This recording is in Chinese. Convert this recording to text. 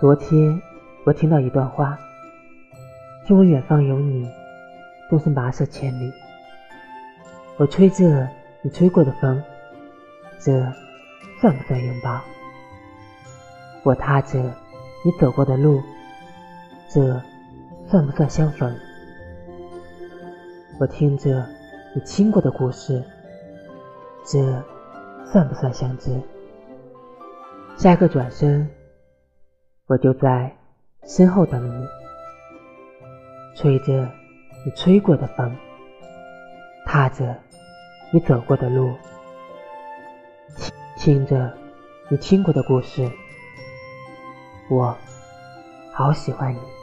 昨天我听到一段话：听闻远方有你，终身跋涉千里。我吹着你吹过的风，这算不算拥抱？我踏着你走过的路，这算不算相逢？我听着你听过的故事，这算不算相知？下一个转身，我就在身后等你，吹着你吹过的风，踏着你走过的路，听着你听过的故事，我好喜欢你。